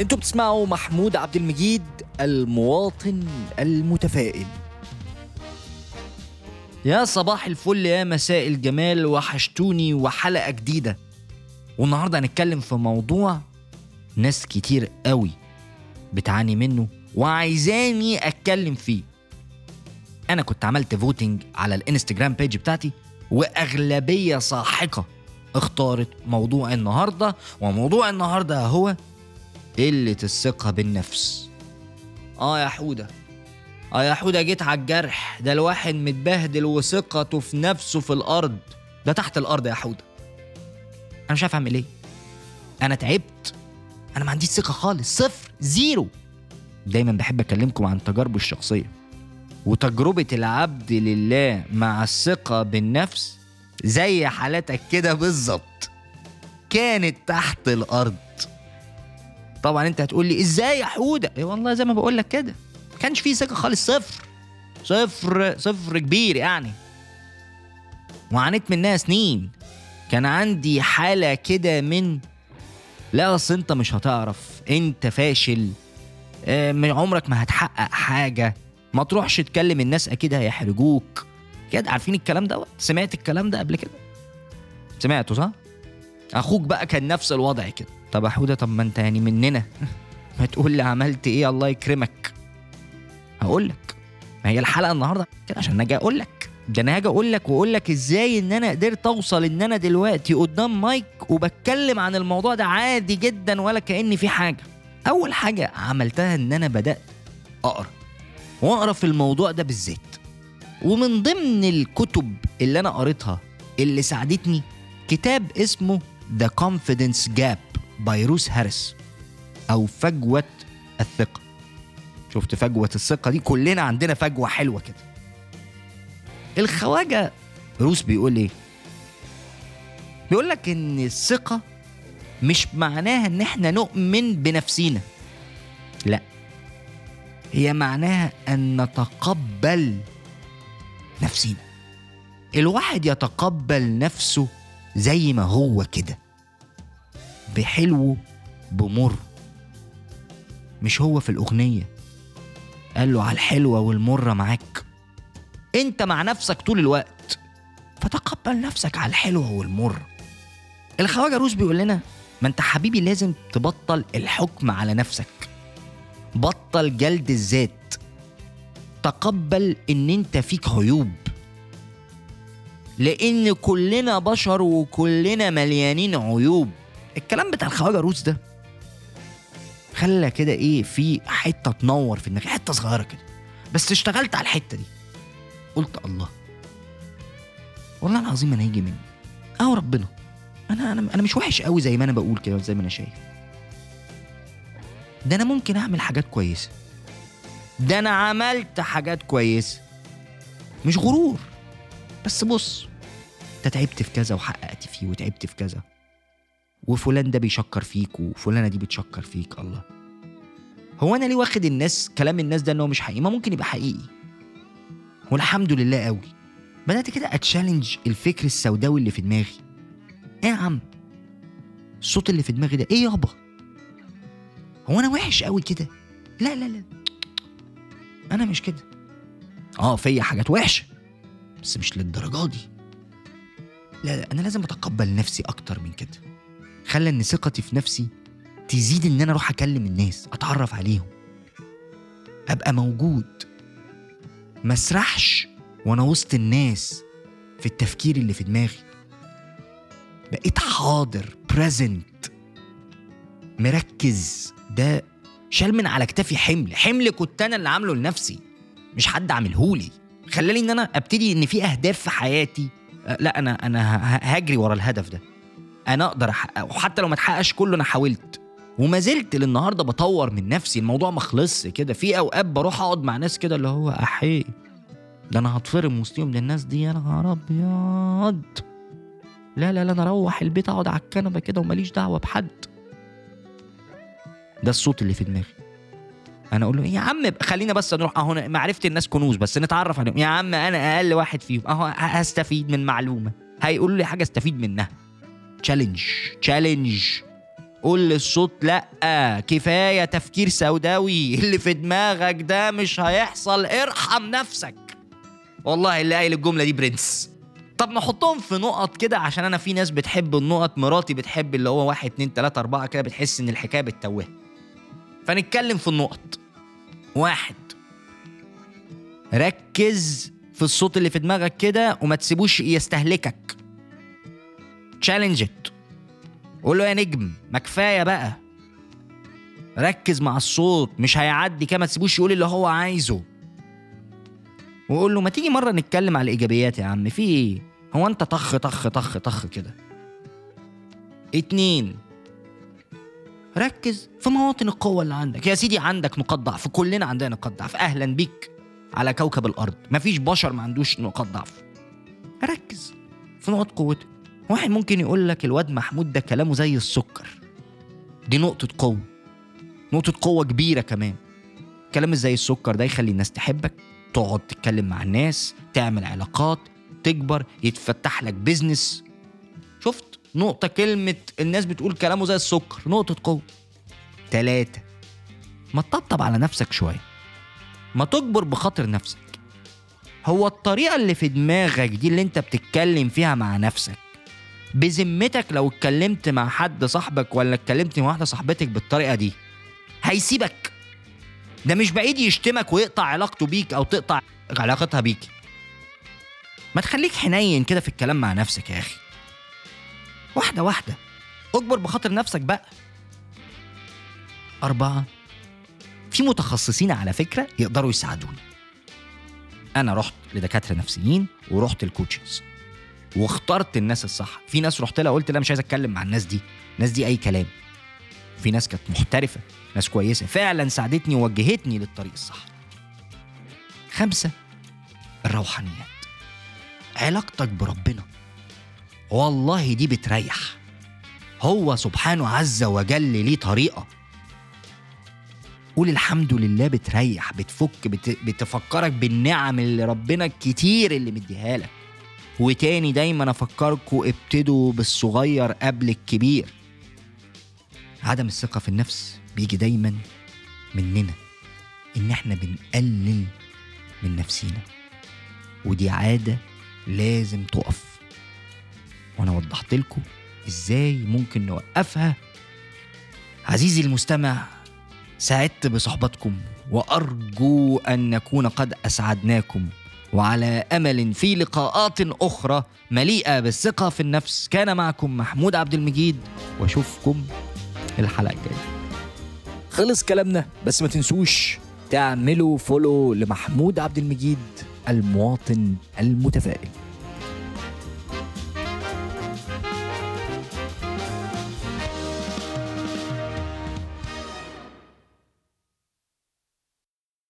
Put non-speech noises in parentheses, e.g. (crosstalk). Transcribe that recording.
أنتوا بتسمعوا محمود عبد المجيد المواطن المتفائل. يا صباح الفل يا مساء الجمال وحشتوني وحلقة جديدة. والنهاردة هنتكلم في موضوع ناس كتير قوي بتعاني منه وعايزاني أتكلم فيه. أنا كنت عملت فوتنج على الإنستجرام بيج بتاعتي وأغلبية ساحقة اختارت موضوع النهاردة وموضوع النهاردة هو قلة الثقة بالنفس. آه يا حودة. آه يا حودة جيت على الجرح. ده الواحد متبهدل وثقته في نفسه في الأرض. ده تحت الأرض يا حودة. أنا مش عارف أعمل إيه. أنا تعبت. أنا ما عنديش ثقة خالص. صفر زيرو. دايما بحب أكلمكم عن تجاربي الشخصية. وتجربة العبد لله مع الثقة بالنفس زي حالتك كده بالظبط. كانت تحت الأرض. طبعا أنت هتقول لي إزاي يا حودة؟ اي والله زي ما بقول لك كده. ما كانش فيه ثقة خالص صفر. صفر صفر كبير يعني. وعانيت منها سنين. كان عندي حالة كده من لا أصل أنت مش هتعرف. أنت فاشل. آه، من عمرك ما هتحقق حاجة. ما تروحش تكلم الناس أكيد هيحرجوك. كده عارفين الكلام ده سمعت الكلام ده قبل كده؟ سمعته صح؟ أخوك بقى كان نفس الوضع كده. طب يا حودة طب ما انت يعني مننا. (laughs) ما تقول لي عملت إيه؟ الله يكرمك. هقول لك. ما هي الحلقة النهارده كده عشان أجي أقول لك. ده أنا هاجي أقول لك وأقول لك إزاي إن أنا قدرت أوصل إن أنا دلوقتي قدام مايك وبتكلم عن الموضوع ده عادي جدا ولا كأني في حاجة. أول حاجة عملتها إن أنا بدأت أقرأ. وأقرأ في الموضوع ده بالذات. ومن ضمن الكتب اللي أنا قريتها اللي ساعدتني كتاب اسمه The Confidence Gap. باي روس هاريس أو فجوة الثقة. شفت فجوة الثقة دي؟ كلنا عندنا فجوة حلوة كده. الخواجة روس بيقول إيه؟ بيقول لك إن الثقة مش معناها إن إحنا نؤمن بنفسينا. لا. هي معناها أن نتقبل نفسينا. الواحد يتقبل نفسه زي ما هو كده. بحلو بمر. مش هو في الأغنية. قال له على الحلوة والمرة معاك. أنت مع نفسك طول الوقت. فتقبل نفسك على الحلوة والمر. الخواجة روس بيقول لنا ما أنت حبيبي لازم تبطل الحكم على نفسك. بطل جلد الذات. تقبل إن أنت فيك عيوب. لأن كلنا بشر وكلنا مليانين عيوب. الكلام بتاع الخواجة روس ده خلى كده إيه في حتة تنور في دماغي حتة صغيرة كده. بس اشتغلت على الحتة دي. قلت الله. والله العظيم أنا هيجي مني. آه ربنا. أنا أنا أنا مش وحش قوي زي ما أنا بقول كده زي ما أنا شايف. ده أنا ممكن أعمل حاجات كويسة. ده أنا عملت حاجات كويسة. مش غرور. بس بص أنت تعبت في كذا وحققت فيه وتعبت في كذا. وفلان ده بيشكر فيك وفلانة دي بتشكر فيك الله. هو أنا ليه واخد الناس كلام الناس ده إن هو مش حقيقي؟ ما ممكن يبقى حقيقي. والحمد لله قوي. بدأت كده أتشالنج الفكر السوداوي اللي في دماغي. إيه يا عم؟ الصوت اللي في دماغي ده إيه يابا؟ هو أنا وحش قوي كده؟ لا لا لا. أنا مش كده. آه فيا حاجات وحشة بس مش للدرجة دي. لا لا أنا لازم أتقبل نفسي أكتر من كده. خلى إن ثقتي في نفسي تزيد إن أنا أروح أكلم الناس أتعرف عليهم. أبقى موجود. ما أسرحش وأنا وسط الناس في التفكير اللي في دماغي. بقيت حاضر بريزنت مركز. ده شال من على كتافي حمل. حمل كنت أنا اللي عامله لنفسي مش حد عاملهولي خلاني إن أنا أبتدي إن في أهداف في حياتي. أه، لا أنا أنا هجري ورا الهدف ده. أنا أقدر احققه وحتى لو ما اتحققش كله أنا حاولت. وما زلت للنهارده بطور من نفسي. الموضوع ما خلصش كده. في اوقات بروح اقعد مع ناس كده اللي هو أحي. ده أنا هتفرم وسطيهم. ده الناس دي يا نهار أبيض. لا لا لا أنا أروح البيت اقعد على الكنبة كده وماليش دعوة بحد. ده الصوت اللي في دماغي. أنا أقول له يا عم خلينا بس نروح. اهو معرفه الناس كنوز بس نتعرف عليهم. يا عم أنا أقل واحد فيهم. اهو هستفيد من معلومة. هيقولوا لي حاجة استفيد منها. challenge challenge قول للصوت لا. كفاية تفكير سوداوي. (laughs) اللي في دماغك ده مش هيحصل. ارحم نفسك. والله اللي قايل الجملة دي برنس. طب نحطهم في نقط كده عشان أنا في ناس بتحب النقط مراتي بتحب اللي هو واحد اتنين تلاتة اربعة كده بتحس ان الحكاية بتتوه. فنتكلم في النقط. واحد. ركز في الصوت اللي في دماغك كده وما تسيبوش يستهلكك. تشالنج قول له يا نجم ما كفاية بقى. ركز مع الصوت مش هيعدي كده ما تسيبوش يقول اللي هو عايزه. وقول له ما تيجي مرة نتكلم على الإيجابيات يا عم في إيه؟ هو أنت طخ طخ طخ طخ كده. اتنين ركز في مواطن القوة اللي عندك. يا سيدي عندك نقاط ضعف كلنا عندنا نقاط ضعف. أهلا بيك على كوكب الأرض. مفيش بشر ما عندوش نقاط ضعف. ركز في نقاط قوتك. واحد ممكن يقول لك الواد محمود ده كلامه زي السكر. دي نقطة قوة. نقطة قوة كبيرة كمان. كلام زي السكر ده يخلي الناس تحبك تقعد تتكلم مع الناس تعمل علاقات تكبر يتفتح لك بيزنس شفت؟ نقطة كلمة الناس بتقول كلامه زي السكر. نقطة قوة. تلاتة. ما تطبطب على نفسك شوية. ما تجبر بخاطر نفسك. هو الطريقة اللي في دماغك دي اللي انت بتتكلم فيها مع نفسك. بذمتك لو اتكلمت مع حد صاحبك ولا اتكلمت مع واحدة صاحبتك بالطريقة دي هيسيبك. ده مش بعيد يشتمك ويقطع علاقته بيك أو تقطع علاقتها بيك. ما تخليك حنين كده في الكلام مع نفسك يا أخي. واحدة واحدة. اكبر بخاطر نفسك بقى. أربعة. في متخصصين على فكرة يقدروا يساعدوني. أنا رحت لدكاترة نفسيين ورحت الكوتشز واخترت الناس الصح. في ناس رحت لها قلت لا مش عايز اتكلم مع الناس دي. الناس دي أي كلام. في ناس كانت محترفة ناس كويسة. فعلا ساعدتني ووجهتني للطريق الصح. خمسة الروحانيات. علاقتك بربنا. والله دي بتريح. هو سبحانه عز وجل ليه طريقة. قول الحمد لله بتريح بتفك بت... بتفكرك بالنعم اللي ربنا الكتير اللي مديها لك. وتاني دايما افكركم ابتدوا بالصغير قبل الكبير. عدم الثقة في النفس بيجي دايما مننا إن إحنا بنقلل من نفسينا. ودي عادة لازم تقف. وأنا وضحت لكم إزاي ممكن نوقفها. عزيزي المستمع سعدت بصحبتكم وأرجو أن نكون قد أسعدناكم. وعلى أمل في لقاءات أخرى مليئة بالثقة في النفس كان معكم محمود عبد المجيد وأشوفكم الحلقة الجاية. خلص كلامنا بس ما تنسوش تعملوا فولو لمحمود عبد المجيد المواطن المتفائل.